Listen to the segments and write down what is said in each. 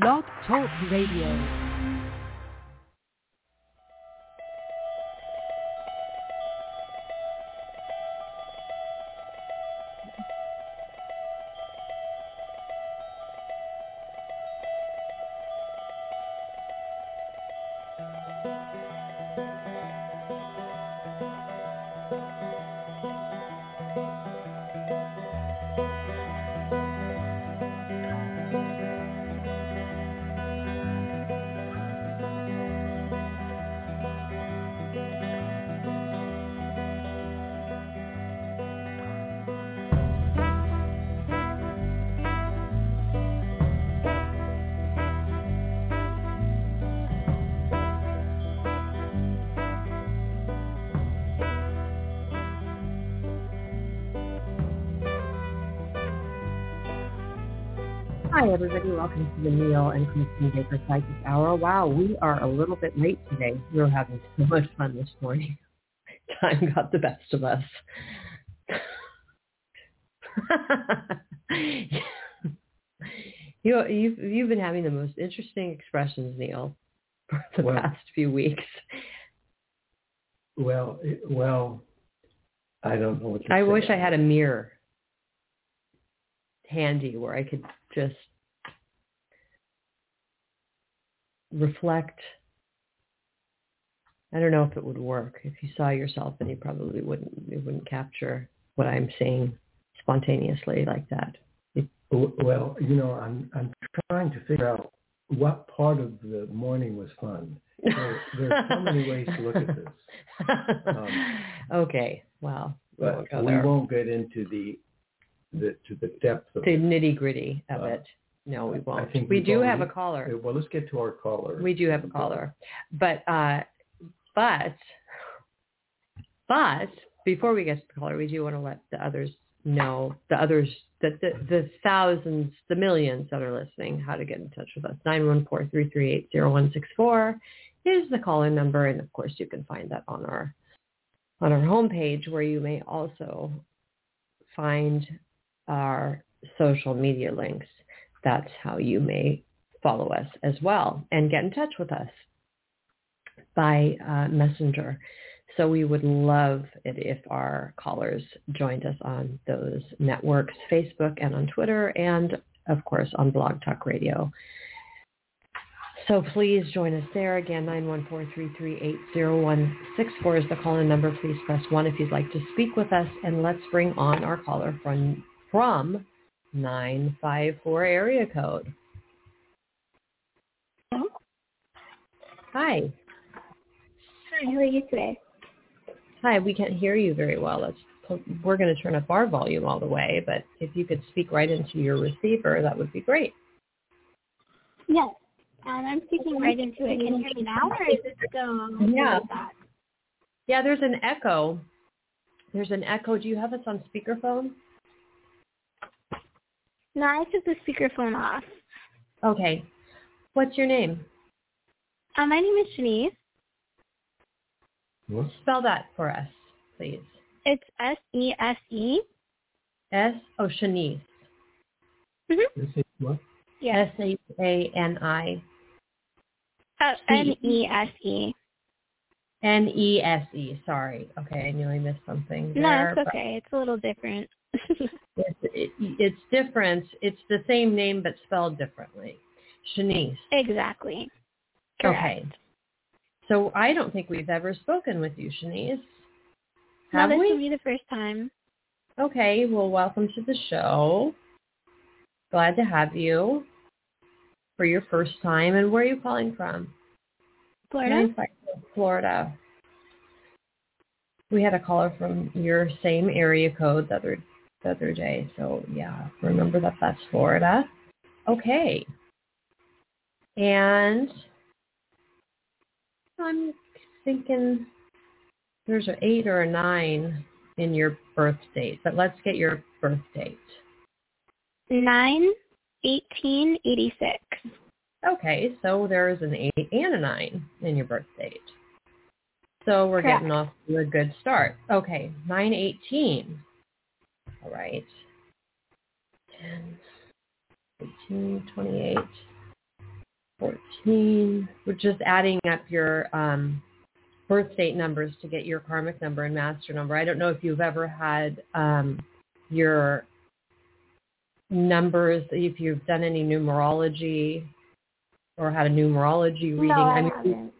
Blog Talk Radio. Everybody. Welcome to the Neil and Kristin Baker Psychic Hour. Wow, we are a little bit late today. We were having so much fun this morning. Time got the best of us. you, you've, you've been having the most interesting expressions, Neil, for the well, past few weeks. Well, well, I don't know what I wish I had a mirror handy where I could just reflect. I don't know if it would work. If you saw yourself, then you probably wouldn't. It wouldn't capture what I'm saying spontaneously like that. It, well, you know, I'm I'm trying to figure out what part of the morning was fun. So there's so many ways to look at this. Um, okay, well, but we won't get into the the to the depth of the nitty gritty of uh, it. No, we won't. we do have a caller. Well, let's get to our caller. We do have a caller, but uh, but but before we get to the caller, we do want to let the others know the others that the, the thousands, the millions that are listening, how to get in touch with us. Nine one four three three eight zero one six four is the caller number, and of course you can find that on our on our homepage, where you may also find our social media links. That's how you may follow us as well and get in touch with us by uh, messenger. So we would love it if our callers joined us on those networks, Facebook and on Twitter, and of course on Blog Talk Radio. So please join us there. Again, 914-338-0164 is the call-in number. Please press 1 if you'd like to speak with us. And let's bring on our caller from from 954 area code. Hello? Hi. Hi, how are you today? Hi, we can't hear you very well. Let's, we're going to turn up our volume all the way, but if you could speak right into your receiver, that would be great. Yes, um, I'm speaking right into it. Can you hear me now, or is it still yeah. Yeah, there's an echo. There's an echo. Do you have us on speakerphone? No, I took the speakerphone off. Okay. What's your name? Uh, my name is Shanice. What? Spell that for us, please. It's S-E-S-E. S, oh, Shanice. Mm-hmm. What? Yeah. S-H-A-N-I. Uh, N-E-S-E. N-E-S-E, sorry. Okay, I knew I missed something there. No, it's okay. It's a little different. it's, it, it's different. It's the same name but spelled differently. Shanice. Exactly. Correct. Okay. So I don't think we've ever spoken with you, Shanice. Have no, this we? will be the first time. Okay. Well, welcome to the show. Glad to have you for your first time. And where are you calling from? Florida. Florida. We had a caller from your same area code the other the other day. So yeah, remember that that's Florida. Okay. And I'm thinking there's an eight or a nine in your birth date, but let's get your birth date. Nine, eighteen, eighty-six. Okay, so there's an eight and a nine in your birth date. So we're Correct. getting off to a good start. Okay, nine eighteen. All right. 10, 18, 28, 14. We're just adding up your um, birth date numbers to get your karmic number and master number. I don't know if you've ever had um, your numbers, if you've done any numerology or had a numerology reading. No, I, I mean, haven't.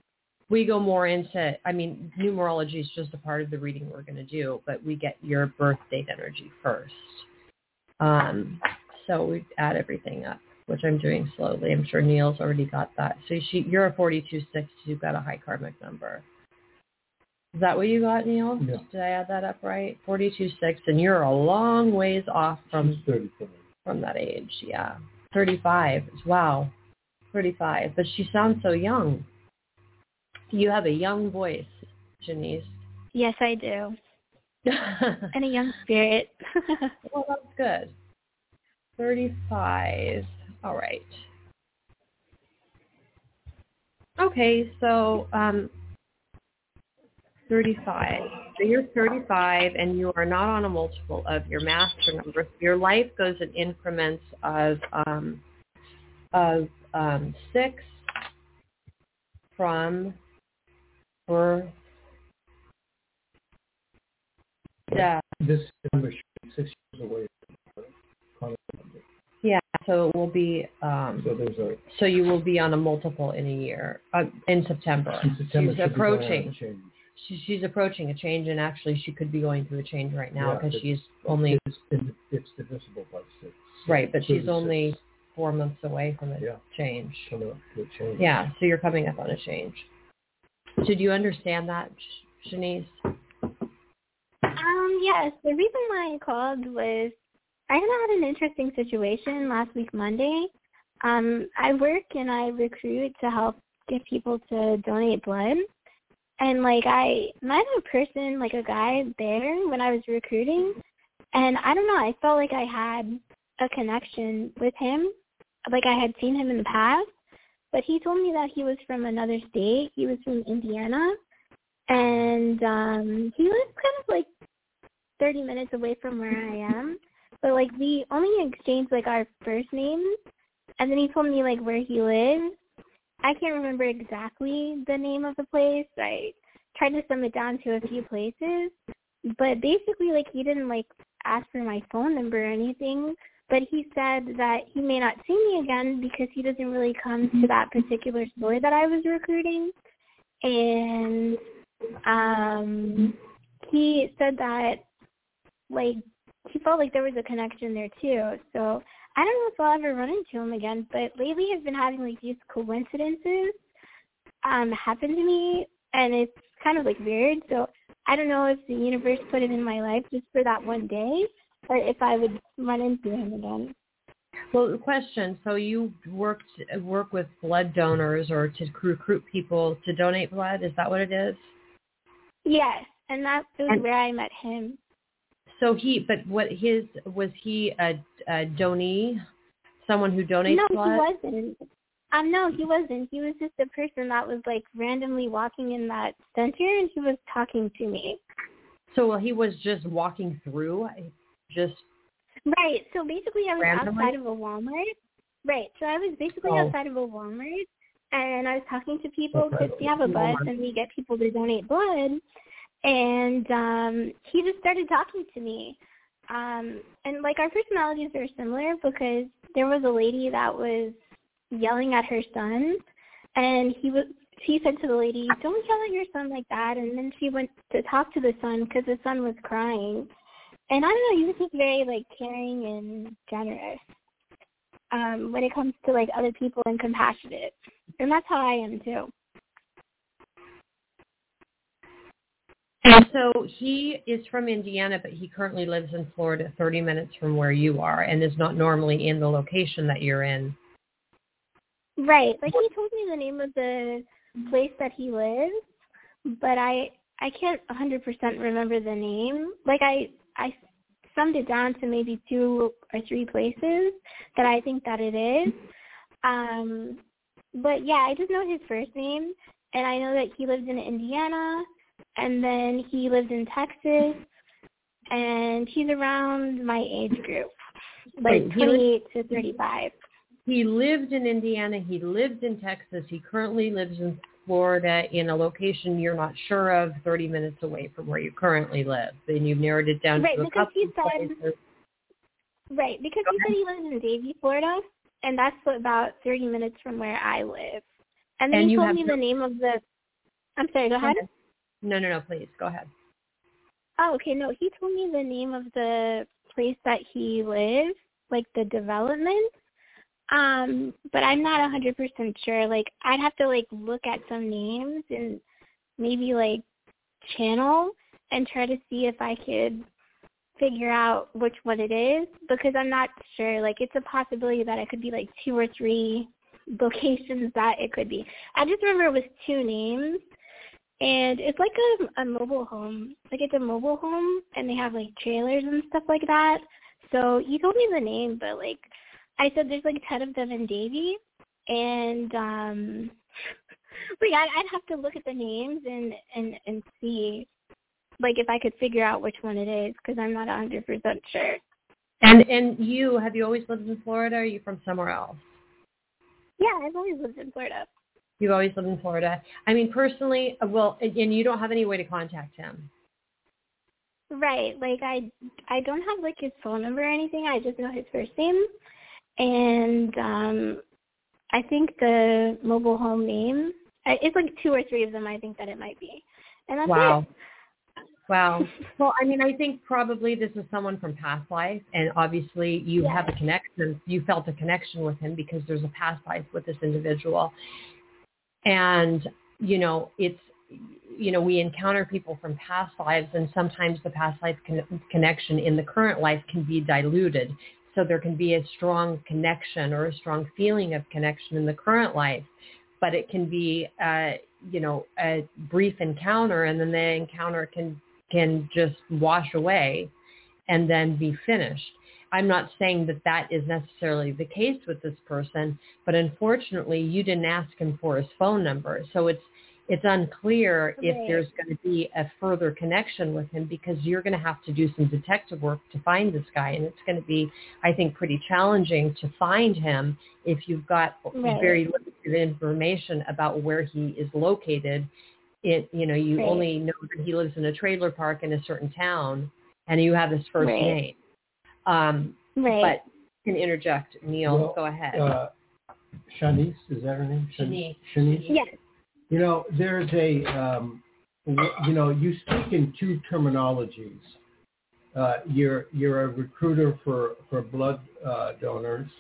We go more into, I mean, numerology is just a part of the reading we're going to do, but we get your birth date energy first. Um, so we add everything up, which I'm doing slowly. I'm sure Neil's already got that. So she, you're a 42-6, you've got a high karmic number. Is that what you got, Neil? Yeah. Did I add that up right? 42-6, and you're a long ways off from from that age. Yeah, 35. Wow, 35. But she sounds so young. You have a young voice, Janice. Yes, I do. And a young spirit. well, that's good. 35. All right. Okay, so um, 35. So you're 35 and you are not on a multiple of your master number. Your life goes in increments of um, of um, six from death. This number should be six years away from the. Yeah, so it will be. Um, So there's a, so you will be on a multiple in a year uh, in September. in September She's should be going on a approaching. She, she's approaching a change, and actually, she could be going through a change right now because it's- she's only It's, it's divisible by six. right, but she's 36 only four months away from a Yeah. change. To a change. Yeah, so you're coming up on a change. Do you understand that, Sh- Shanice? Um, yes. The reason why I called was I had an interesting situation last week Monday. Um, I work and I recruit to help get people to donate blood. And like I met a person, like a guy there when I was recruiting and I don't know, I felt like I had a connection with him. Like I had seen him in the past. But he told me that he was from another state. He was from Indiana. And um he lives kind of like 30 minutes away from where I am. But like we only exchanged like our first names and then he told me like where he lives. I can't remember exactly the name of the place. I tried to sum it down to a few places. But basically like he didn't like ask for my phone number or anything. But he said that he may not see me again because he doesn't really come to that particular store that I was recruiting. And um he said that like he felt like there was a connection there too. So I don't know if I'll ever run into him again, but lately I've been having like these coincidences um happen to me and it's kind of like weird. So I don't know if the universe put it in my life just for that one day or if I would run into him again. Well, the question. So you worked work with blood donors or to recruit people to donate blood. Is that what it is? Yes, and that was And- where I met him. So he, but what his was he a, a donee, someone who donates no, blood? he wasn't. Um, no, he wasn't. He was just a person that was like randomly walking in that center, and he was talking to me. So well, he was just walking through, just Right. So basically, I was Randomly? outside of a Walmart. Right. So I was basically Oh. outside of a Walmart, and I was talking to people because we have a bus Walmart. and we get people to donate blood. And um he just started talking to me. Um and like our personalities are similar because there was a lady that was yelling at her son, and he was. She said to the lady, "Don't yell at your son like that." And then she went to talk to the son because the son was crying and I don't know, he was just very like caring and generous um, when it comes to like other people and compassionate, and that's how I am too. And so he is from Indiana, but he currently lives in Florida, 30 minutes from where you are, and is not normally in the location that you're in. Right, like he told me the name of the place that he lives, but I I can't 100% remember the name. Like I I summed it down to maybe two or three places that I think that it is. Um, but yeah, I just know his first name, and I know that he lives in Indiana, and then he lives in Texas, and he's around my age group, like Wait, he lives- 28 to 35. he lived in Indiana. He lived in Texas. He currently lives in Florida in a location you're not sure of, 30 minutes away from where you currently live. Then you've narrowed it down right, to a couple he said, places. Right, because he said he lives in Davie, Florida, and that's about 30 minutes from where I live. And then And he you told me no- the name of the. I'm sorry. Go ahead. No, no, no, please go ahead. Oh, okay. No, he told me the name of the place that he lives, like the development. Um, but I'm not a hundred percent sure. Like, I'd have to like look at some names and maybe like channel and try to see if I could figure out which one it is because I'm not sure. Like, it's a possibility that it could be like two or three locations that it could be. I just remember it was two names and it's like a, a mobile home. Like it's a mobile home, and they have like trailers and stuff like that. So you told me the name, but like I said, there's like ten of them in Davie, and um, like I'd, I'd have to look at the names and and and see, like if I could figure out which one it is, because I'm not a hundred percent sure. And and you have you always lived in Florida? Or are you from somewhere else? Yeah, I've always lived in Florida. You've always lived in Florida. I mean, personally, uh, well, and and you don't have any way to contact him. Right. Like I I don't have like his phone number or anything. I just know his first name. And um I think the mobile home name, it's like two or three of them I think that it might be. And that's Wow. it. Wow. Well, I mean, I think probably this is someone from past life, and obviously you Yeah. have a connection. You felt a connection with him because there's a past life with this individual, and you know, it's you know, we encounter people from past lives, and sometimes the past life con- connection in the current life can be diluted. So there can be a strong connection or a strong feeling of connection in the current life, but it can be, uh, you know, a brief encounter, and then the encounter can can just wash away and then be finished. I'm not saying that that is necessarily the case with this person, but unfortunately you didn't ask him for his phone number. So it's it's unclear if there's going to be a further connection with him because you're going to have to do some detective work to find this guy and it's going to be I think pretty challenging to find him if you've got Right. very limited information about where he is located it you know you Right. only know that he lives in a trailer park in a certain town and you have his first Right. name um Right. but you can interject neil Well, go ahead Uh, Shanice, is that her name? Shanice. Shanice. yes. You know, there's a, um, you know, you speak in two terminologies. Uh, you're you're a recruiter for for blood uh, donors,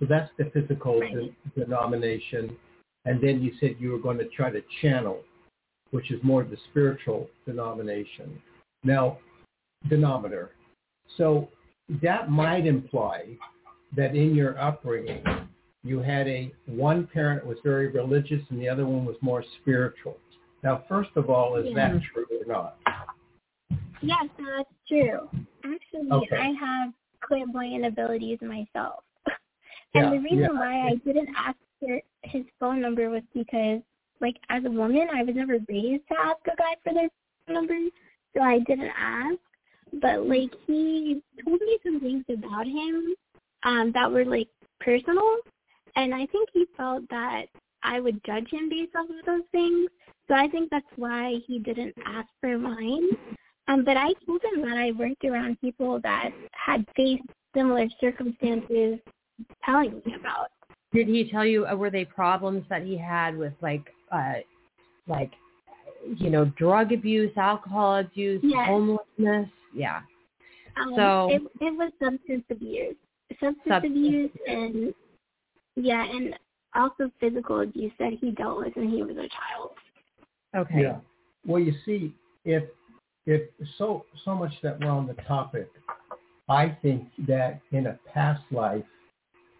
so that's the physical de- denomination, and then you said you were going to try to channel, which is more the spiritual denomination. Now, denominator. So that might imply that in your upbringing you had a one parent was very religious and the other one was more spiritual. Now, first of all, is that true or not? Yes, that's true. Actually, Okay. I have clairvoyant abilities myself. Yeah, and the reason yeah. why I didn't ask for his phone number was because, like, as a woman, I was never raised to ask a guy for their phone number, so I didn't ask. But like, he told me some things about him um, that were like personal, and I think he felt that I would judge him based off of those things. So I think that's why he didn't ask for mine. Um, but I told him that I worked around people that had faced similar circumstances telling me about. did he tell you uh, were they problems that he had with like uh like you know drug abuse alcohol abuse Yes. homelessness yeah Um, So- it, it was substance abuse, substance Substance abuse, and yeah, and also physical abuse that he dealt with when he was a child. okay Yeah. Well, you see, if if so so much that we're on the topic, I think that in a past life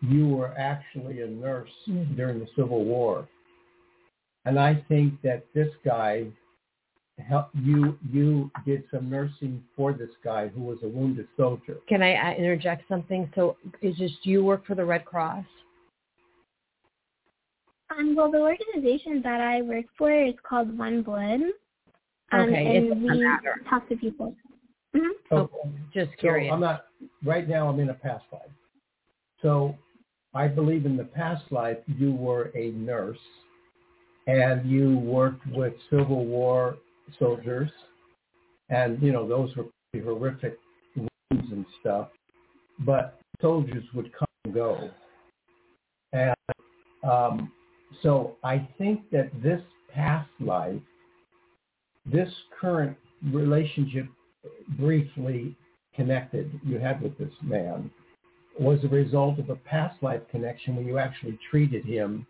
you were actually a nurse Mhm. during the Civil War, and I think that this guy help you you did some nursing for this guy who was a wounded soldier. can i uh, interject something so is just you work for the red cross Um, well, the organization that I work for is called One Blood. Um, Okay, and we talk to people. hmm So, okay just so I'm not right now. I'm in a past life. So I believe in the past life you were a nurse and you worked with Civil War soldiers, and you know those were pretty horrific wounds and stuff. But soldiers would come and go, and um, so I think that this past life, this current relationship, briefly connected you had with this man, was a result of a past life connection when you actually treated him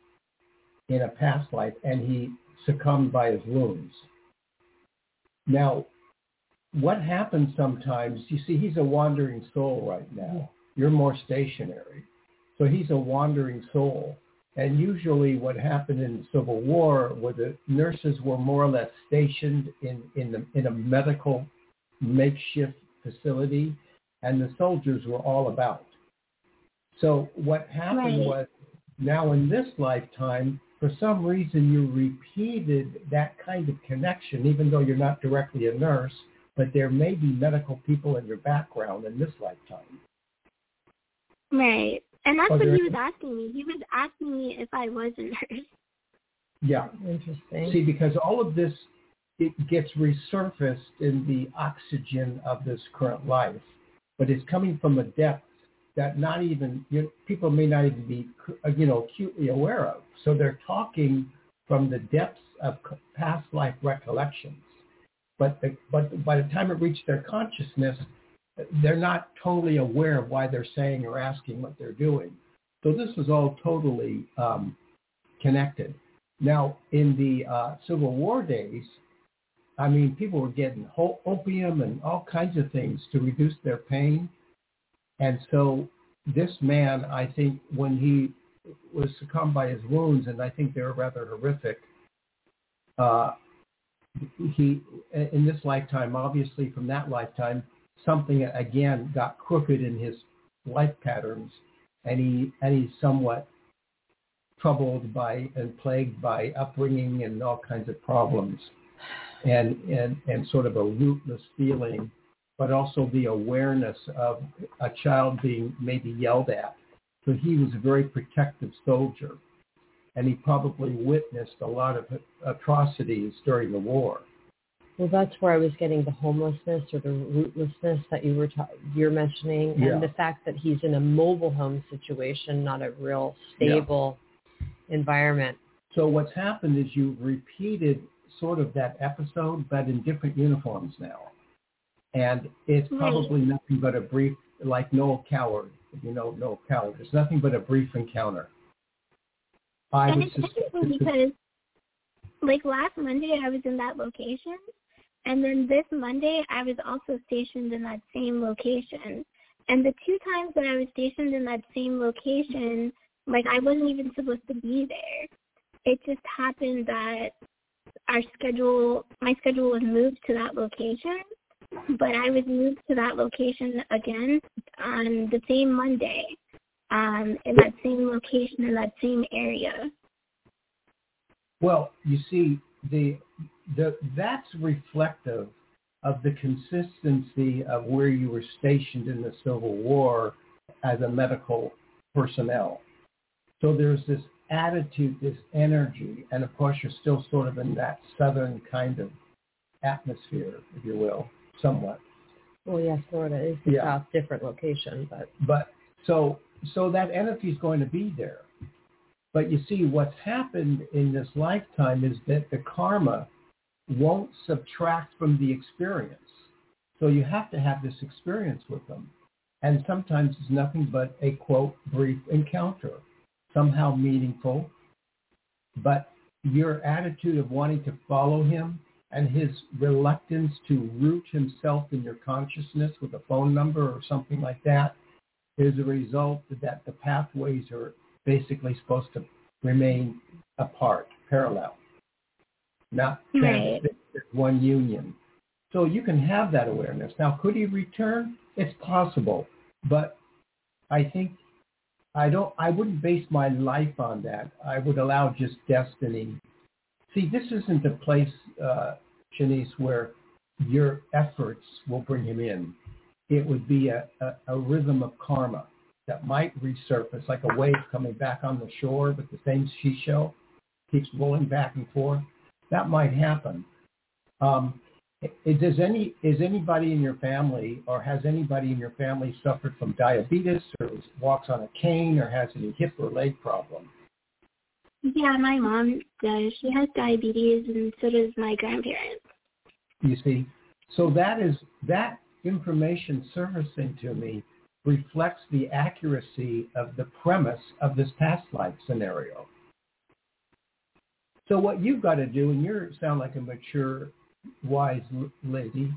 in a past life and he succumbed by his wounds. Now, what happens sometimes, you see, he's a wandering soul right now. You're more stationary. So he's a wandering soul. And usually what happened in the Civil War was the nurses were more or less stationed in, in, the, in a medical makeshift facility and the soldiers were all about. So what happened right. was now in this lifetime, for some reason you repeated that kind of connection, even though you're not directly a nurse, but there may be medical people in your background in this lifetime. Right. And that's what he was asking me. He was asking me if I was a nurse. Yeah. Interesting. See, because all of this, it gets resurfaced in the oxygen of this current life, but it's coming from a depth that not even you know, people may not even be uh, you know acutely aware of. So they're talking from the depths of past life recollections, but the, but by the time it reached their consciousness, they're not totally aware of why they're saying or asking what they're doing. So this is all totally um, connected. Now, in the uh, Civil War days, I mean, people were getting opium and all kinds of things to reduce their pain. And so this man, I think, when he was succumbed by his wounds, and I think they were rather horrific, uh, he, in this lifetime, obviously from that lifetime, something again got crooked in his life patterns, and he and he's somewhat troubled by and plagued by upbringing and all kinds of problems, and and and sort of a rootless feeling but also the awareness of a child being maybe yelled at. So he was a very protective soldier, and he probably witnessed a lot of atrocities during the war. Well, that's where I was getting the homelessness or the rootlessness that you were ta- you're mentioning, and the fact that he's in a mobile home situation, not a real stable yeah. environment. So what's happened is you've repeated sort of that episode, but in different uniforms now and it's probably right. nothing but a brief, like Noel Coward. You know Noel Coward. It's nothing but a brief encounter. I and it's interesting because, like last Monday, I was in that location, and then this Monday, I was also stationed in that same location. And the two times that I was stationed in that same location, like I wasn't even supposed to be there. It just happened that our schedule, my schedule was moved to that location but I was moved to that location again on the same Monday, um, in that same location in that same area. Well, you see, the the that's reflective of the consistency of where you were stationed in the Civil War as a medical personnel. So there's this attitude, this energy, and of course you're still sort of in that southern kind of atmosphere, if you will somewhat. Well, yes, Florida is the yeah. south, different location, but but so so that energy is going to be there. But you see, what's happened in this lifetime is that the karma won't subtract from the experience. So you have to have this experience with them. And sometimes it's nothing but a quote brief encounter, somehow meaningful. But your attitude of wanting to follow him and his reluctance to root himself in your consciousness with a phone number or something like that is a result that the pathways are basically supposed to remain apart, parallel, not right. one union. So you can have that awareness. Now, could he return? It's possible, but I think I don't. I wouldn't base my life on that. I would allow just destiny. See, this isn't a place uh, Shanice, where your efforts will bring him in. It would be a, a, a rhythm of karma. that might resurface, like a wave coming back on the shore, but the same seashell keeps rolling back and forth. That might happen. Um, does any is anybody in your family or has anybody in your family suffered from diabetes or walks on a cane or has any hip or leg problem? Yeah, my mom does. She has diabetes and so does my grandparents. You see, so that is that information surfacing to me reflects the accuracy of the premise of this past life scenario. So what you've got to do, and you sound like a mature, wise lady,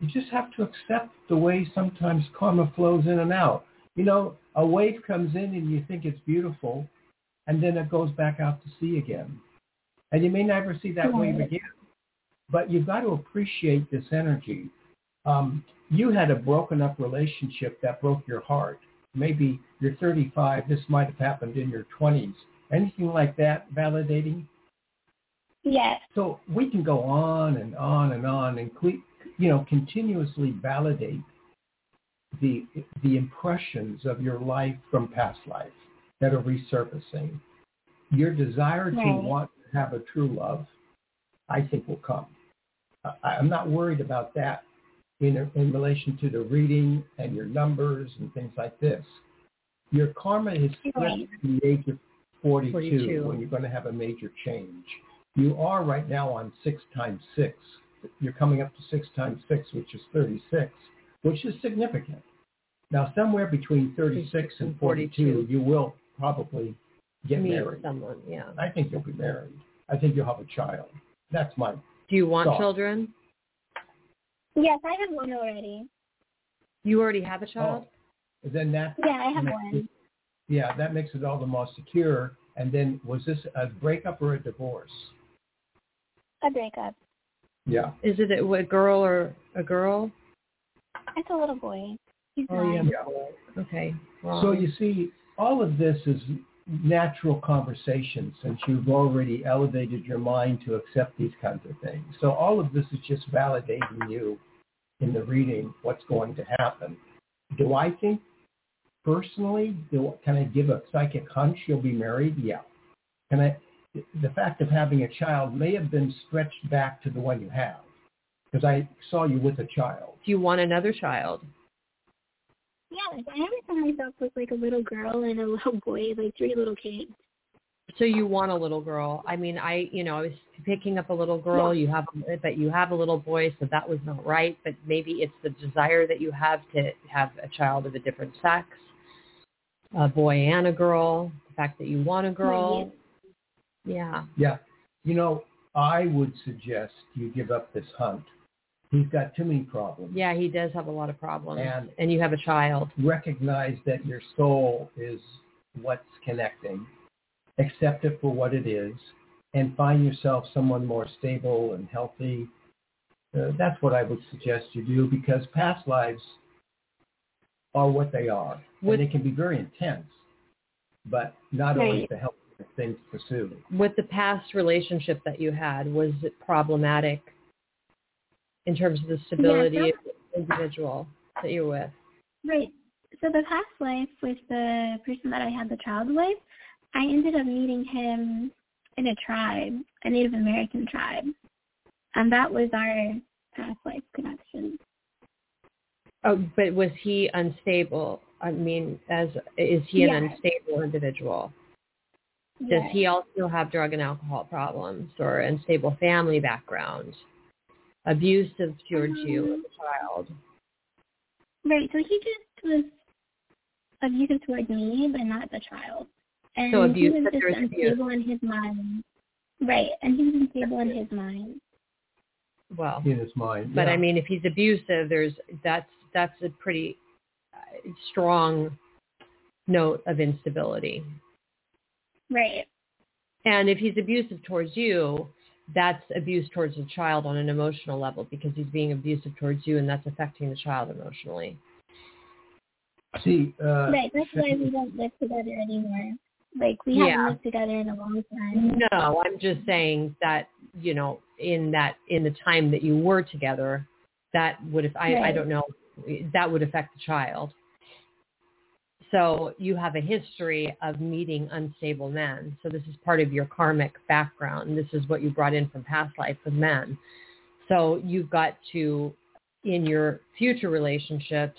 you just have to accept the way sometimes karma flows in and out. You know, a wave comes in and you think it's beautiful, and then it goes back out to sea again. And you may never see that wave again. But you've got to appreciate this energy. Um, you had a broken up relationship that broke your heart. Maybe you're 35. This might have happened in your 20s. Anything like that validating? Yes. So we can go on and on and on and you know continuously validate the the impressions of your life from past life that are resurfacing. Your desire right. to want to have a true love, I think, will come. I, I'm not worried about that in in relation to the reading and your numbers and things like this. Your karma is right. the age of 42, 42 when you're going to have a major change. You are right now on six times six. You're coming up to six times six, which is 36, which is significant. Now, somewhere between 36 and 42, you will probably get Meet married. someone, yeah. I think you'll be married. I think you'll have a child. That's my Do you want thought. children? Yes, I have one already. You already have a child? Oh. Then that Yeah, I have one. It, yeah, that makes it all the more secure. And then was this a breakup or a divorce? A breakup. Yeah. Is it a, a girl or a girl? It's a little boy. He's oh, nine. yeah. Okay. So you see, all of this is natural conversation since you've already elevated your mind to accept these kinds of things. So all of this is just validating you in the reading what's going to happen. Do I think personally, do, can I give a psychic hunch you'll be married? Yeah. Can I? The fact of having a child may have been stretched back to the one you have because I saw you with a child. Do you want another child? Yeah, I always saw myself with like a little girl and a little boy, like three little kids. So you want a little girl? I mean, I, you know, I was picking up a little girl. Yeah. You have, but you have a little boy, so that was not right. But maybe it's the desire that you have to have a child of a different sex, a boy and a girl. The fact that you want a girl. Yeah. Yeah. You know, I would suggest you give up this hunt He's got too many problems. Yeah, he does have a lot of problems. And, and you have a child. Recognize that your soul is what's connecting. Accept it for what it is and find yourself someone more stable and healthy. Uh, that's what I would suggest you do because past lives are what they are. With, and they can be very intense, but not right. always the healthiest thing to pursue. With the past relationship that you had, was it problematic in terms of the stability yeah, of the individual that you're with. Right. So the past life with the person that I had the child with, I ended up meeting him in a tribe, a Native American tribe. And that was our past life connection. Oh, but was he unstable? I mean, as is he an yes. unstable individual? Does yes. he also have drug and alcohol problems or unstable family background? abusive towards um, you as a child. Right. So he just was abusive towards me, but not the child. And so abuse, he was just unstable abuse. in his mind. Right. And he was unstable in his mind. Well, in his mind. But yeah. I mean, if he's abusive, there's that's that's a pretty uh, strong note of instability. Right. And if he's abusive towards you, that's abuse towards the child on an emotional level because he's being abusive towards you and that's affecting the child emotionally. See, uh, right. That's why we don't live together anymore. Like we haven't lived together in a long time. No, I'm just saying that you know in that in the time that you were together, that would if I right. I don't know that would affect the child. So you have a history of meeting unstable men. So this is part of your karmic background. This is what you brought in from past life with men. So you've got to, in your future relationships,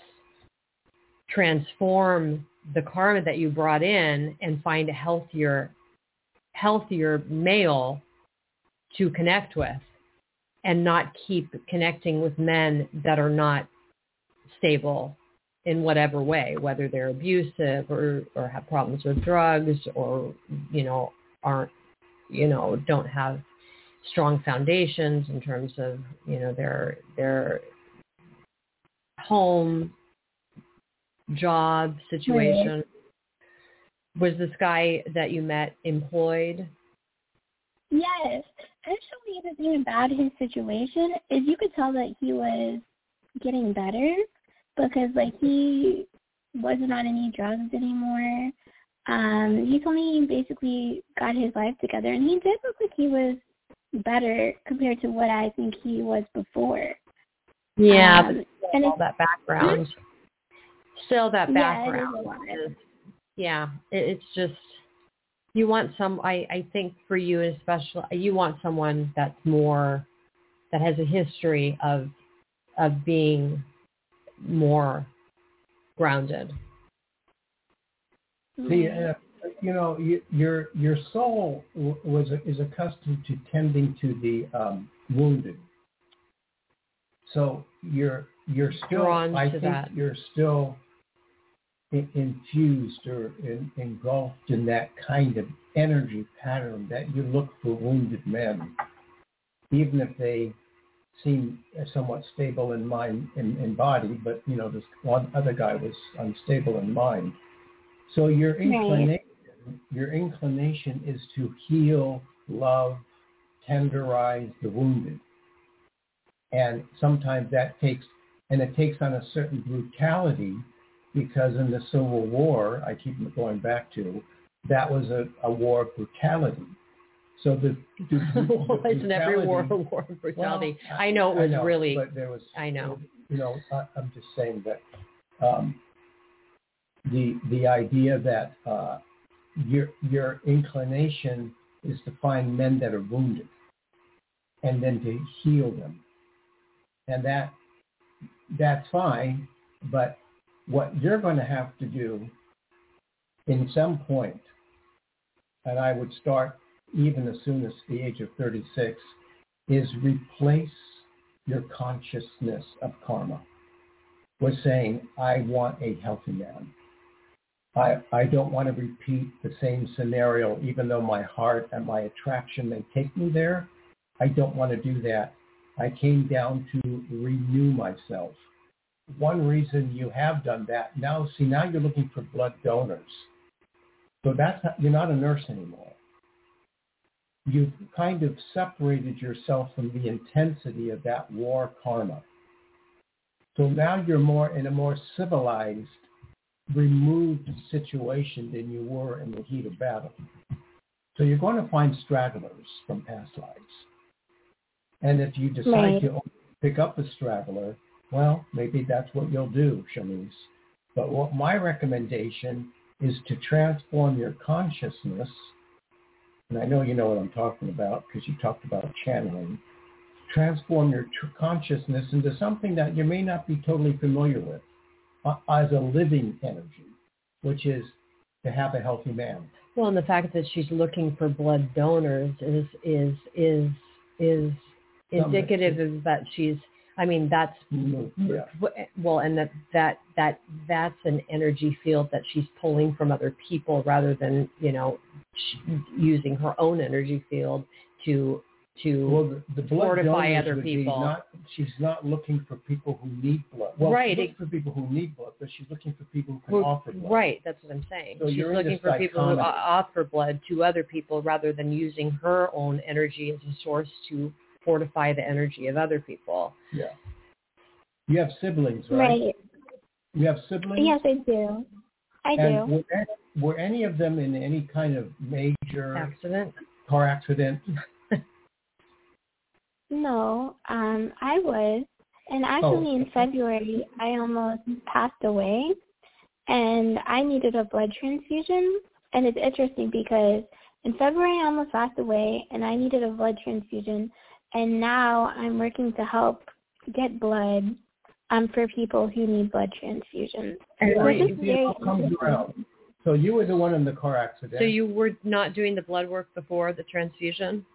transform the karma that you brought in and find a healthier, healthier male to connect with and not keep connecting with men that are not stable in whatever way, whether they're abusive or, or have problems with drugs or, you know, aren't, you know, don't have strong foundations in terms of, you know, their, their home, job situation. Right. Was this guy that you met employed? Yes. Actually, the thing about his situation is you could tell that he was getting better because like he wasn't on any drugs anymore. Um, he told me he basically got his life together and he did look like he was better compared to what I think he was before. Yeah, um, and all that background. Still that background. Yeah, is, yeah it, it's just you want some I, I think for you especially you want someone that's more that has a history of of being more grounded. See, uh, you know, you, your your soul was is accustomed to tending to the um, wounded. So you're you're still Drawn I think that. you're still in, infused or in, engulfed in that kind of energy pattern that you look for wounded men, even if they seemed uh, somewhat stable in mind in, in body, but you know this one other guy was unstable in mind. So your inclination, your inclination is to heal, love, tenderize the wounded, and sometimes that takes and it takes on a certain brutality because in the Civil War, I keep going back to, that was a, a war of brutality. So the, the, the well, isn't every war a war of brutality? Well, I, know it was know, really. But there was. I know. You know, I, I'm just saying that um, the the idea that uh, your your inclination is to find men that are wounded, and then to heal them, and that that's fine. But what you're going to have to do, in some point, and I would start even as soon as the age of 36, is replace your consciousness of karma with saying, I want a healthy man. I, I don't want to repeat the same scenario, even though my heart and my attraction may take me there. I don't want to do that. I came down to renew myself. One reason you have done that, now see, now you're looking for blood donors. So that's not, you're not a nurse anymore you've kind of separated yourself from the intensity of that war karma. So now you're more in a more civilized, removed situation than you were in the heat of battle. So you're going to find stragglers from past lives. And if you decide right. to pick up a straggler, well, maybe that's what you'll do, Shanice. But what my recommendation is to transform your consciousness and I know you know what I'm talking about because you talked about channeling, transform your tr- consciousness into something that you may not be totally familiar with uh, as a living energy, which is to have a healthy man. Well, and the fact that she's looking for blood donors is is is is indicative of that she's I mean, that's yeah. well, and that that that that's an energy field that she's pulling from other people rather than you know using her own energy field to to well, the, the fortify other people. Not, she's not looking for people who need blood. Well, right. she's looking for people who need blood, but she's looking for people who can well, offer blood. Right. That's what I'm saying. So she's looking for people who offer blood to other people rather than using her own energy as a source to fortify the energy of other people. Yeah. You have siblings, right? Right. You have siblings? Yes, I do. I and do. Were, were any of them in any kind of major accident? Car accident? no, um, I was. And actually oh. in February, I almost passed away. and I needed a blood transfusion. And it's interesting because in February I almost passed away, and I needed a blood transfusion. And now I'm working to help get blood um, for people who need blood transfusions. And So so it's you, very all comes interesting. around. So you were the one in the car accident. So you were not doing the blood work before the transfusion?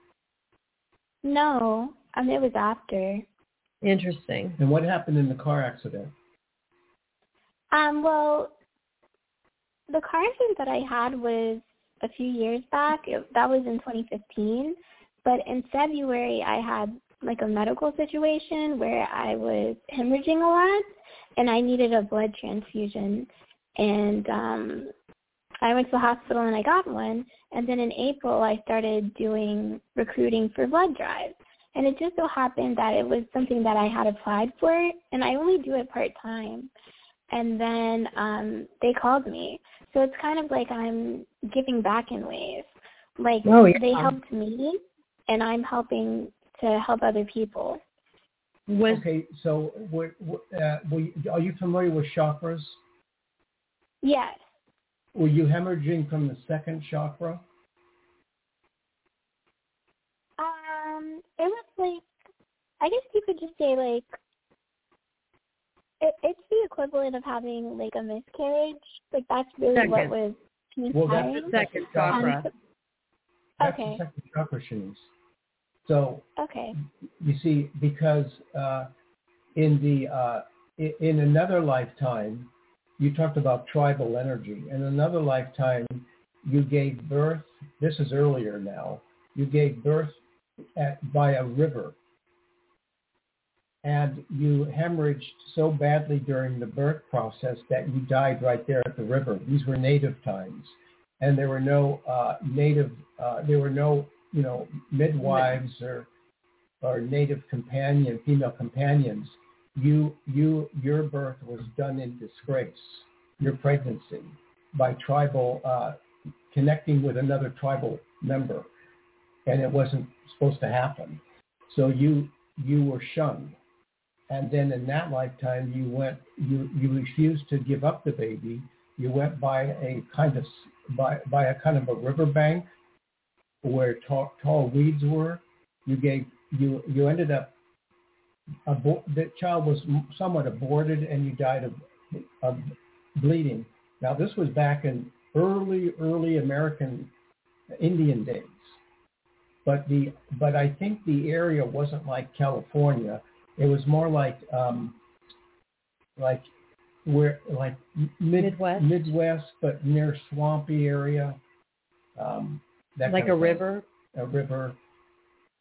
No, um, it was after. Interesting. and what happened in the car accident? Um, well, the car accident that I had was a few years back. It, that was in 2015. But in February, I had like a medical situation where I was hemorrhaging a lot, and I needed a blood transfusion. And um, I went to the hospital and I got one. And then in April, I started doing recruiting for blood drives. And it just so happened that it was something that I had applied for, and I only do it part time and then um they called me. So it's kind of like I'm giving back in ways. Like Oh, yeah. they helped me and I'm helping to help other people. Was Okay, so were, were, uh, were you, are you familiar with chakras? Yes. Were you hemorrhaging from the second chakra? Um it was like I guess you could just say like it, it's the equivalent of having like a miscarriage. Like that's really what Second. was Well, that's the second Um, chakra. so- That's Okay. the second chakra, Shanice. So okay. you see, because uh, in the uh, in another lifetime, you talked about tribal energy. In another lifetime, you gave birth. This is earlier now. You gave birth at, by a river, and you hemorrhaged so badly during the birth process that you died right there at the river. These were native times, and there were no uh, native. Uh, there were no you know midwives or or native companion, female companions, you you your birth was done in disgrace. Your pregnancy by tribal uh, connecting with another tribal member, and it wasn't supposed to happen. So you you were shunned, and then in that lifetime you went you you refused to give up the baby. You went by a kind of by by a kind of a riverbank where tall, tall weeds were. You gave you you ended up abor- the child was somewhat aborted and you died of, of bleeding. Now this was back in early early American Indian days, but the but I think the area wasn't like California. It was more like um, like where like mid, Midwest? Midwest, but near swampy area. Um, that like kind a thing. river A river.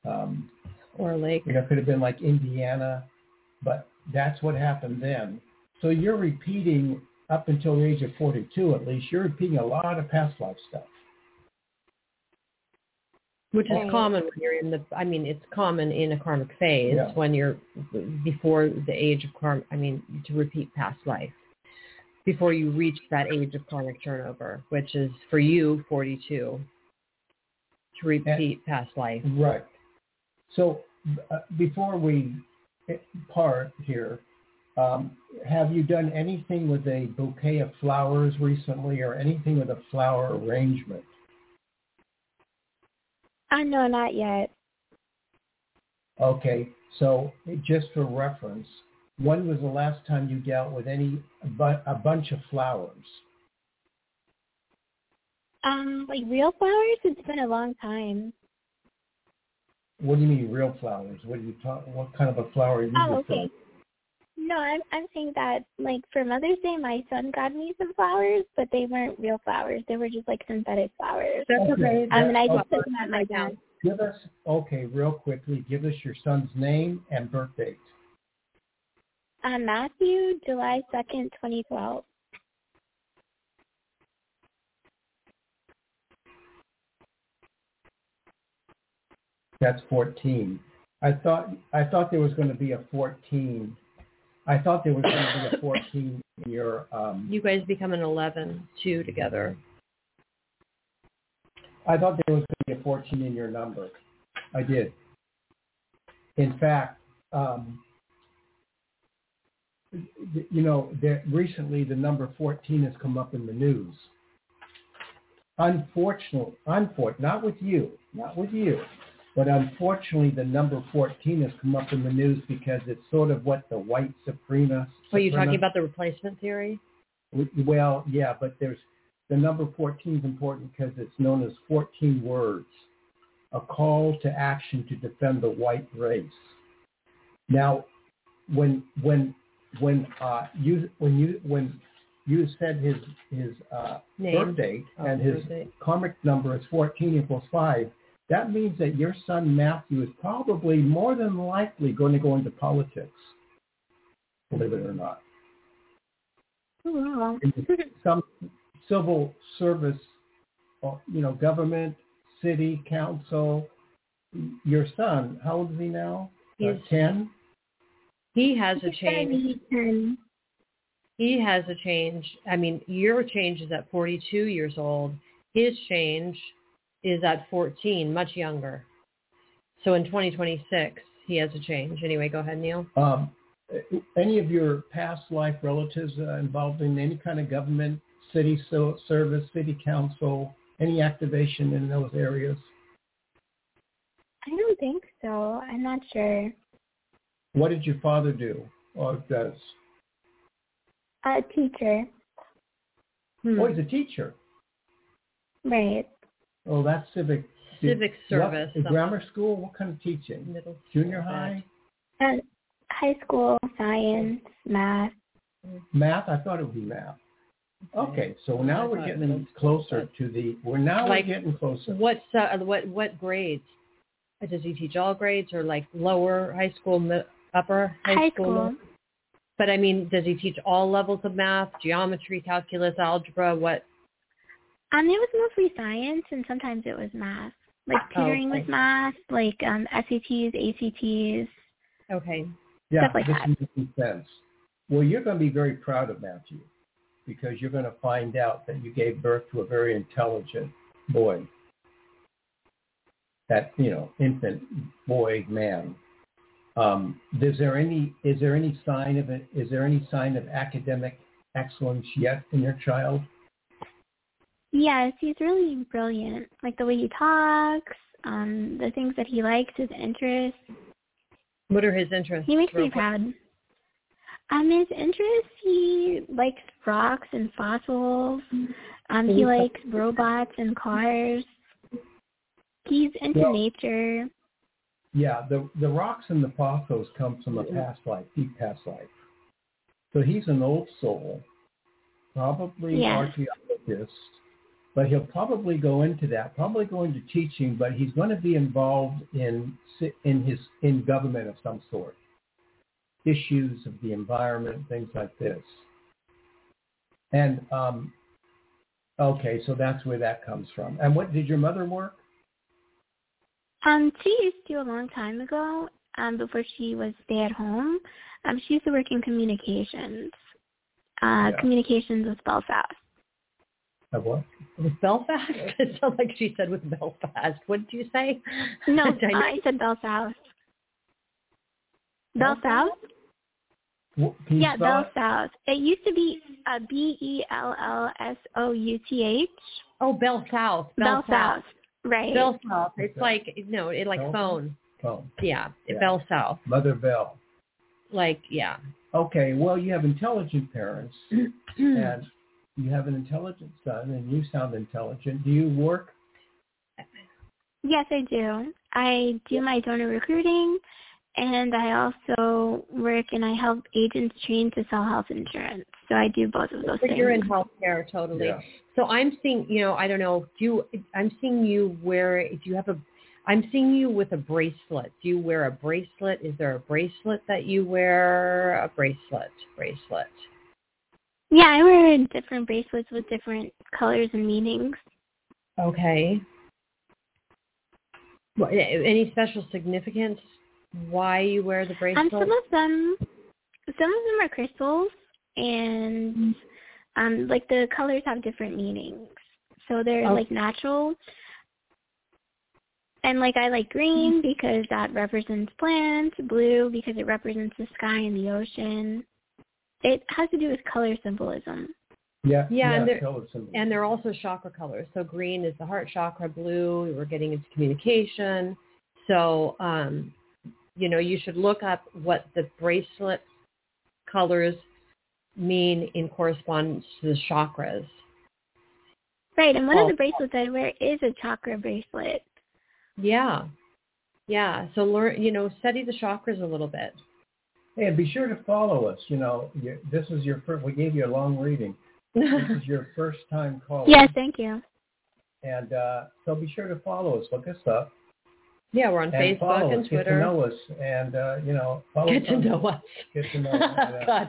Um, or a lake? you know, it could have been like Indiana, but that's what happened then. So you're repeating up until the age of 42 at least, you're repeating a lot of past life stuff. Which is common when you're in the, I mean, it's common in a karmic phase Yeah. when you're before the age of karma, I mean, to repeat past life. Before you reach that age of karmic turnover, which is for you 42, to repeat past life. Right. So uh, before we part here, um, have you done anything with a bouquet of flowers recently or anything with a flower arrangement? Uh, no, not yet. Okay, so just for reference, when was the last time you dealt with any a, bu- a bunch of flowers? Um, like real flowers? It's been a long time. What do you mean real flowers? What do you talk? What kind of a flower are you Oh, referring okay. No, I'm I'm saying that like for Mother's Day, my son got me some flowers, but they weren't real flowers. They were just like synthetic flowers. That's Okay. okay. Um, and I That's- just put them at my desk. Give us okay, real quickly. Give us your son's name and birth date. Uh, Matthew, July second, twenty twelve. That's 14. I thought I thought there was going to be a 14. I thought there was going to be a 14 in your. Um, You guys become an 11, two together. I thought there was going to be a 14 in your number. I did. In fact, um, you know, there, recently the number 14 has come up in the news. Unfortunately, unfortunately, not with you, not with you, but unfortunately the number 14 has come up in the news because it's sort of what the white supremacist. Are you talking about the replacement theory? Well, yeah, but there's the number 14 is important because it's known as 14 words, a call to action to defend the white race. Now, when when when uh, you when you when you said his his uh, birth date oh, and his karmic number is 14 equals five, that means that your son Matthew is probably more than likely going to go into politics. Believe it or not. Oh, wow. Some civil service, uh, you know, government, city, council. Your son, how old is he now? He's uh, 10? He has a change. He has a change. I mean, your change is at 42 years old. His change is at 14, much younger. So in 2026, he has a change. Anyway, go ahead, Neil. Um, any of your past life relatives uh, involved in any kind of government, city so, service, city council, any activation in those areas? I don't think so. I'm not sure. What did your father do or does? A teacher. Hmm. Oh, he's a teacher. Right. Oh, that's civic. Civic service. What, grammar school? What kind of teaching? Middle Junior high? Uh, high school, science, math. Math? I thought it would be math. Okay, so now we're getting closer to the. We're now like, getting closer. What's uh, what what grades? Does he teach all grades or like lower high school, upper high, high school. school. But I mean, does he teach all levels of math, geometry, calculus, algebra? What? Um, it was mostly science, and sometimes it was math, like tutoring okay. with math, like um SATs, ACTs. Okay. Yeah, like this that. makes sense. Well, you're going to be very proud of Matthew because you're going to find out that you gave birth to a very intelligent boy. That you know, infant boy man um, is there any is there any sign of it? Is there any sign of academic excellence yet in your child? Yes, he's really brilliant. Like the way he talks, um, the things that he likes, his interests. What are his interests? He makes me proud. Um, his interests, he likes rocks and fossils. Um, he likes robots and cars. He's into well, nature. Yeah, the the rocks and the fossils come from a past life, deep past life. So he's an old soul, probably yeah. archaeologist, but he'll probably go into that, probably go into teaching, but he's going to be involved in in his in government of some sort, issues of the environment, things like this. And um, okay, so that's where that comes from. And what did your mother work? Um, she used to a long time ago, um, before she was stay at home. Um, she used to work in communications. Uh, yeah. communications with Belfast. Of what? With Belfast? It sounds like she said with Belfast. What did you say? No, I, I said Belfast. Belfast? Well, yeah, Belfast. It? it used to be uh, B E L L S O U T H. Oh, Bell South. Bell South. Right. Bell South. It's like no, it like Bell? phone. Phone. Yeah, Yeah. Bell South. Mother Bell. Like yeah. Okay, well, you have intelligent parents, and you have an intelligent son, and you sound intelligent. Do you work? Yes, I do. I do my donor recruiting, and I also work and I help agents train to sell health insurance. So I do both of those So things. you're in healthcare totally. Yeah. So I'm seeing, you know, I don't know, do you, I'm seeing you wear, do you have a, I'm seeing you with a bracelet. Do you wear a bracelet? Is there a bracelet that you wear? A bracelet, bracelet. Yeah, I wear different bracelets with different colors and meanings. Okay. What, any special significance why you wear the bracelet? Um, some of them, some of them are crystals, and um, like the colors have different meanings. So they're Okay. like natural. And like I like green because that represents plants, blue because it represents the sky and the ocean. It has to do with color symbolism. Yeah, Yeah, and they're- color. And they're also chakra colors. So green is the heart chakra, blue, we're getting into communication. So, um, you know, you should look up what the bracelet colors mean in correspondence to the chakras. Right, and one Oh. of the bracelets I wear is a chakra bracelet. Yeah. Yeah. So learn, you know, study the chakras a little bit. Hey, and be sure to follow us. You know, you, this is your first. We gave you a long reading. This is your first time calling. Yeah, thank you. And uh, so be sure to follow us. Look us up yeah, we're on and Facebook and us. Get to Twitter. know us, and uh, you know, Get to know us. Get to know us. yeah. God.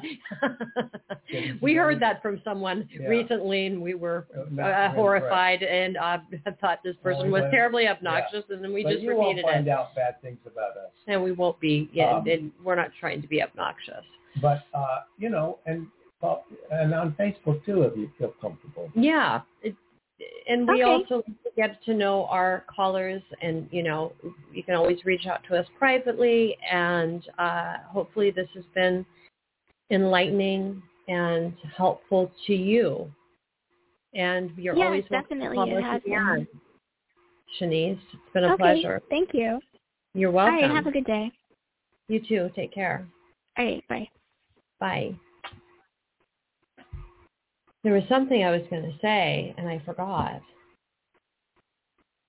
We heard that from someone Yeah. recently, and we were Uh, uh, horrified and uh, thought this person we was went- terribly obnoxious, and then we but just you won't repeated find it. out bad things about us. And we won't be. Yeah, Um, and we're not trying to be obnoxious. But uh, you know, and and on Facebook too, if you feel comfortable. Yeah. It, and we Okay. also get to know our callers and, you know, you can always reach out to us privately and uh, hopefully this has been enlightening and helpful to you. And you're Yes, always welcome to definitely, it has been. Shanice, it's been a okay, pleasure. thank you. You're welcome. right, have a good day. you too. Take care. All right, bye. Bye. There was something I was going to say and I forgot.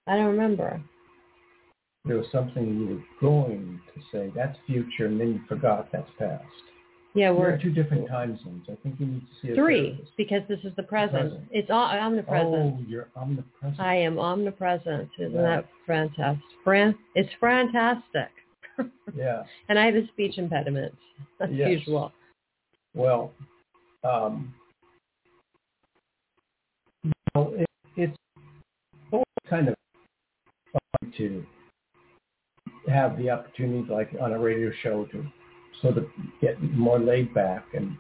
I don't remember. There was something you were going to say. That's future, and then you forgot. That's past. Yeah, We're in two different time zones. I think you need to see a three therapist. because this is the present. present. It's all, omnipresent. Oh, you're omnipresent. I am omnipresent. Isn't Yeah. that fantastic? Fran- it's fantastic. Yeah. and I have a speech impediment, as Yes. usual. Well, um, know, it, it's always kind of fun to have the opportunity, like on a radio show, to sort of get more laid back and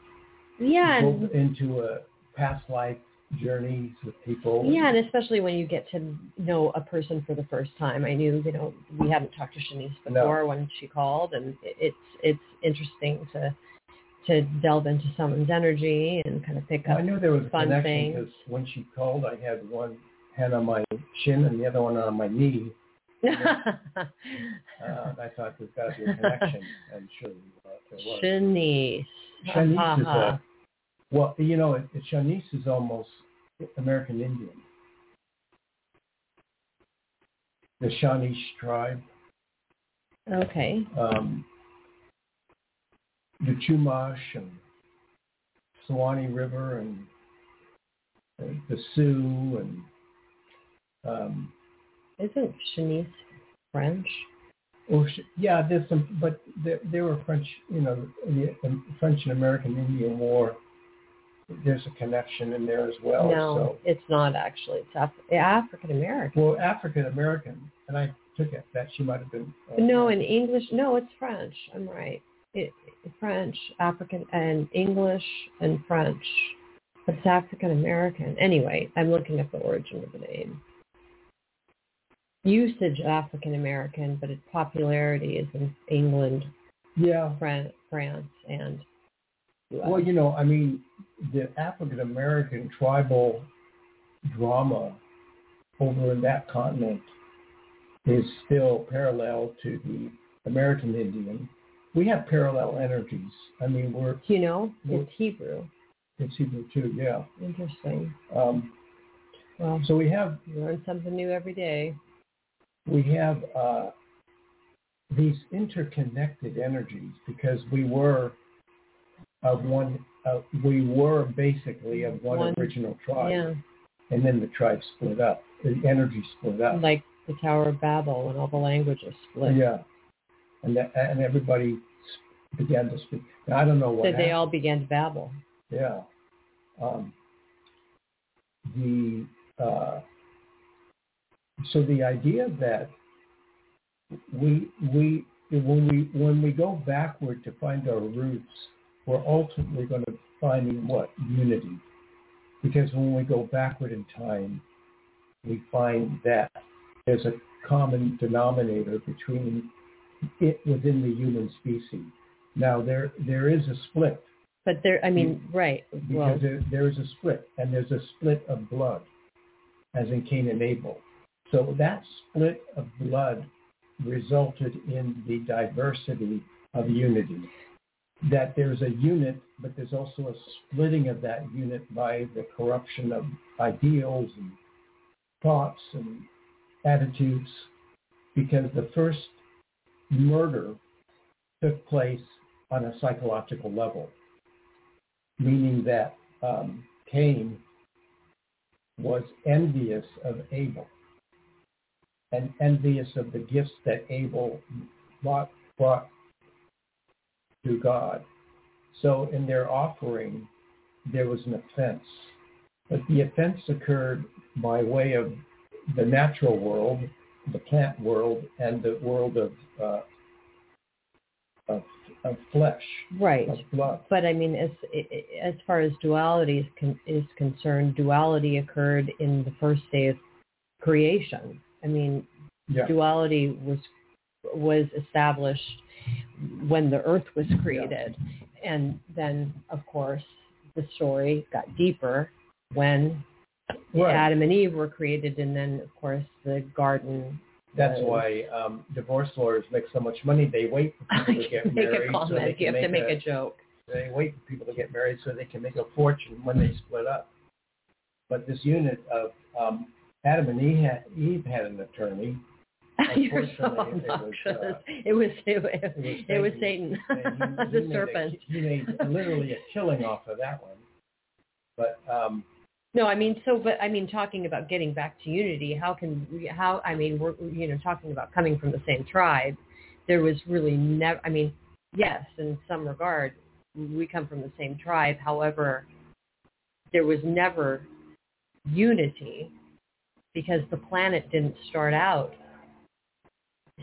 Yeah, go into a past life journeys with people. yeah, and especially when you get to know a person for the first time. I knew, you know, we hadn't talked to Shanice No. before when she called, and it, it's it's interesting to to delve into someone's energy and kind of pick up I knew there was a fun connection things. because when she called, I had one hand on my chin and the other one on my knee. Uh, I thought there's got to be a connection, and sure uh, there was. Shanice. Shanice is Ha-ha-ha. a, well, you know, it, it, Shanice is almost American Indian. The Shanish tribe, Okay. um, the Chumash and Suwannee River and the Sioux and um, Isn't Shanice French? Sh- yeah, there's some, but there, there were French, you know, in the, the French and American Indian War. There's a connection in there as well. no, it's not actually. It's Af- African American. well, African American, and I took it that she might have been. Uh, No, in English. No, it's French. I'm right. French, African, and English and French. But it's African American. Anyway, I'm looking at the origin of the name. Usage African American, but its popularity is in England, Yeah. Fran- France, and US. Well, you know, I mean, the African American tribal drama over in that continent is still parallel to the American Indian. We have parallel energies. I mean, we're you know, Well- it's Hebrew. it's Hebrew too. Yeah. Interesting. Um, Well, so we have you learn something new every day. we have uh, these interconnected energies because we were of one. Uh, we were basically of one, One- original tribe, Yeah, and then the tribe split up. The energy split up. like the Tower of Babel when all the languages split. yeah, and that, and everybody began to speak. Now, I don't know what. That they all began to babble. Yeah. Um, the uh, so the idea that we we when we when we go backward to find our roots, we're ultimately going to finding what unity, because when we go backward in time, we find that there's a common denominator between it within the human species. Now there there is a split But there, I mean, right. because Well, there, there is a split, and there's a split of blood, as in Cain and Abel. So that split of blood resulted in the diversity of unity. That there's a unit, but there's also a splitting of that unit by the corruption of ideals and thoughts and attitudes, because the first murder took place on a psychological level, meaning that um, Cain was envious of Abel and envious of the gifts that Abel brought, brought to God. So in their offering, there was an offense. But the offense occurred by way of the natural world, the plant world, and the world of uh, of, of flesh, right. of blood. But I mean, as as far as duality is con, is concerned, duality occurred in the first day of creation. I mean, Yeah. duality was was established when the earth was created, and then of course the story got deeper when Right. Adam and Eve were created, and then of course the garden. That's was- why um, divorce lawyers make so much money. They wait for people to get make married. a so they comment. can You have to make make a joke. they wait for people to get married so they can make a fortune when they split up. But this unit of um, Adam and Eve had, Eve had an attorney. You're so Unfortunately, it was, obnoxious. uh, It was it, was it was Satan. He- he the made a- serpent. he made literally a killing off of that one. But um, No, I mean so, but I mean talking about getting back to unity. How can? How I mean we're you know talking about coming from the same tribe. There was really never. I mean, yes, in some regard, we come from the same tribe. However, there was never unity because the planet didn't start out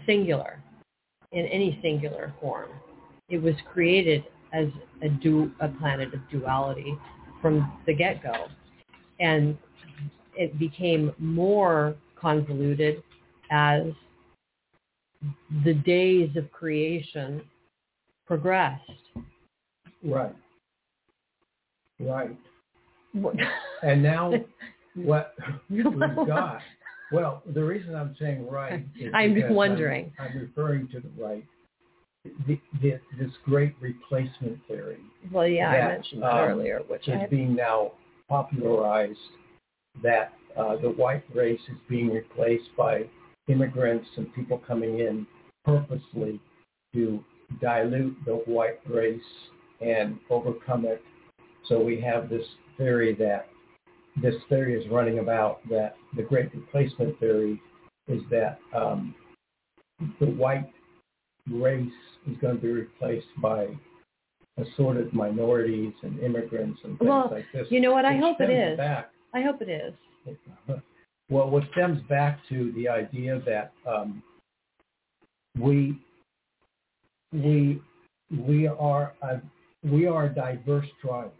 singular in any singular form. It was created as a du- a planet of duality from the get-go. And it became more convoluted as the days of creation progressed. right, right. And now what we've got. Well, the reason I'm saying right is I'm wondering. I'm, I'm referring to the right. The, the, this great replacement theory Well, yeah, I mentioned that um, earlier, which is I being now popularized. That uh, the white race is being replaced by immigrants and people coming in purposely to dilute the white race and overcome it. So we have this theory that this theory is running about that the great replacement theory is that um, the white race is going to be replaced by assorted minorities and immigrants and things Well, like this. you know what? I hope it is. Back, I hope it is. well, what stems back to the idea that um, we we we are a we are a diverse tribe.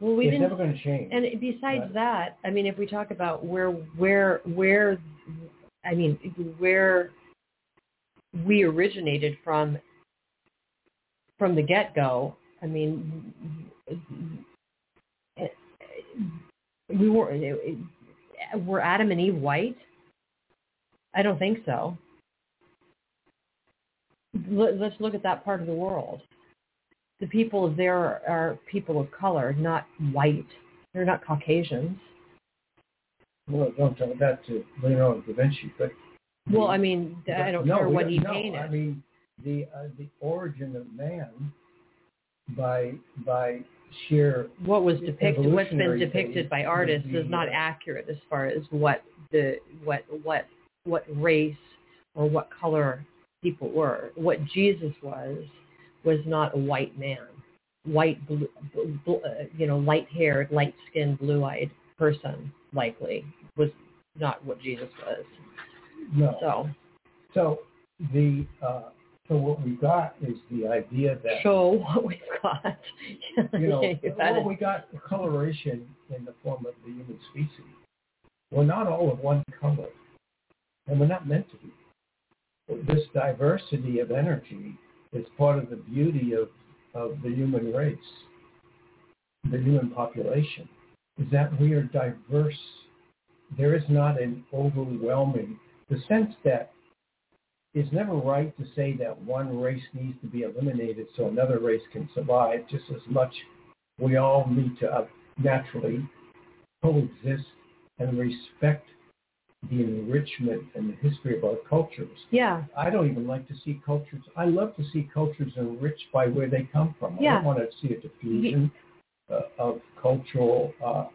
Well, we it's didn't never going to change. And besides Right. that, I mean, if we talk about where where where, I mean, where we originated from from the get go. I mean, we were were Adam and Eve white? I don't think so. Let- Let's look at that part of the world. The people there are, people of color, not white. They're not Caucasians. well, don't tell that to Leonardo da Vinci, but Well, I mean, I don't no, care what he no, painted. I mean, the uh, the origin of man by by sheer what was depicted, what's been depicted by artists is not accurate as far as what the what what what race or what color people were. What Jesus was was not a white man, white, blue, bl- uh, you know, light-haired, light-skinned, blue-eyed person. Likely was not what Jesus was. no. So So the uh, so what we've got is the idea that show what we've got. you know You well, we got the coloration in the form of the human species. We're not all of one color, and we're not meant to be. This diversity of energy is part of the beauty of of the human race. the human population is that we are diverse. There is not an overwhelming, the sense that it's never right to say that one race needs to be eliminated so another race can survive just as much we all need to uh, naturally coexist and respect the enrichment and the history of our cultures. Yeah. I don't even like to see cultures. I love to see cultures enriched by where they come from. I Yeah. don't want to see a diffusion uh, of cultural uh,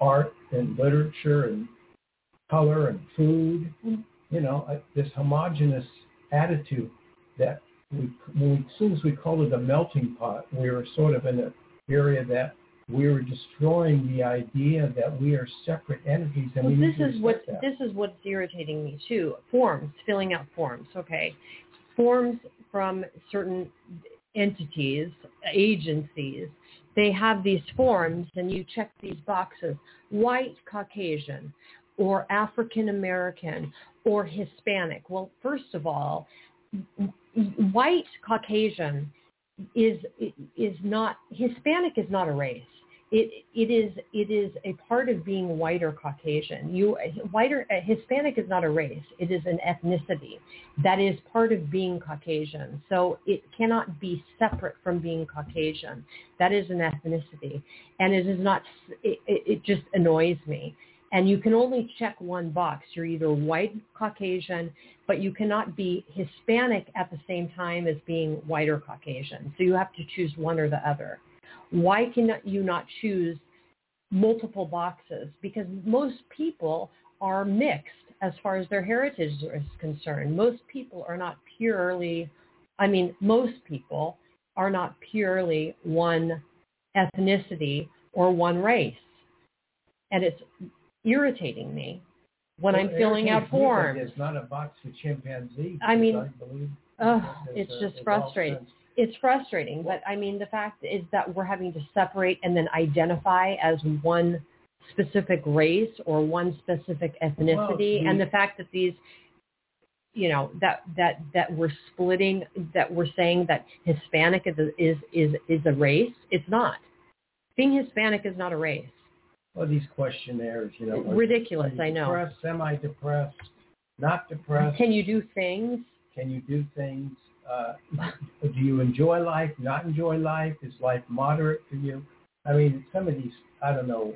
art and literature and color and food. Mm. You know, this homogenous attitude that we, we, as soon as we call it a melting pot, we were sort of in an area that we were destroying the idea that we are separate entities and Well, we this is what that. this is what's irritating me too. Forms, filling out forms. Okay, forms from certain entities, agencies. They have these forms, and you check these boxes: white, Caucasian, or African American, or Hispanic. Well, first of all, white Caucasian is is not Hispanic is not a race. It it is it is a part of being white or Caucasian. You or uh, Hispanic is not a race. It is an ethnicity that is part of being Caucasian. So it cannot be separate from being Caucasian. That is an ethnicity, and it is not. It, it just annoys me. And you can only check one box. You're either white Caucasian, but you cannot be Hispanic at the same time as being white or Caucasian. So you have to choose one or the other. Why can you not choose multiple boxes? Because most people are mixed as far as their heritage is concerned. Most people are not purely, I mean, most people are not purely one ethnicity or one race. And it's irritating me when Well, I'm filling out irritates me that forms. It's not a box for chimpanzees. I mean, I believe it's just frustrating. It's frustrating, but I mean, the fact is that we're having to separate and then identify as one specific race or one specific ethnicity, the- and the fact that these, you know, that that that we're splitting, that we're saying that Hispanic is is is is a race. It's not. Being Hispanic is not a race. Well, these questionnaires, you know. Ridiculous, you I know. Depressed, semi-depressed, not depressed. Can you do things? Can you do things? Uh, do you enjoy life? Not enjoy life? Is life moderate for you? I mean, some of these, I don't know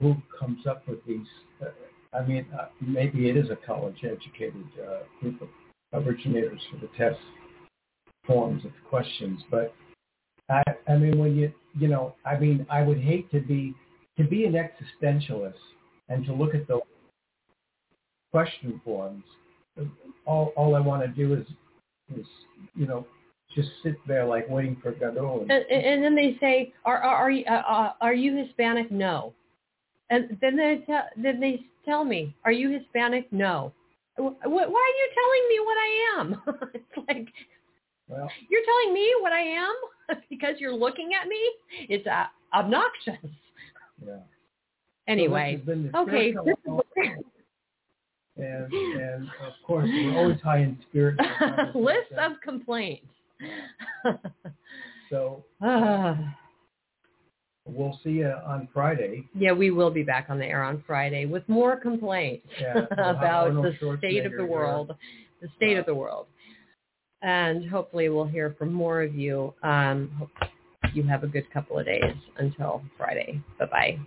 who comes up with these. Uh, I mean, uh, maybe it is a college-educated uh, group of originators for the test forms of questions, but I, I mean, when you, you know, I mean, I would hate to be to be an existentialist and to look at the question forms. All, all I want to do is, is, you know, just sit there like waiting for Godot. And, And, and then they say, "Are are are you, uh, uh, are you Hispanic?" No. And then they tell then they tell me, "Are you Hispanic?" No. Wh- wh- Why are you telling me what I am? it's like well, you're telling me what I am because you're looking at me. It's uh, obnoxious. Yeah. Anyway, So this has been the okay. and and of course we're always high in spirit. List of complaints. So Ah. we'll see you on Friday. yeah, we will be back on the air on Friday with more complaints Yeah, about the state of the here. world, the state of Uh, the world. And hopefully we'll hear from more of you. Um, you have a good couple of days until Friday. Bye-bye.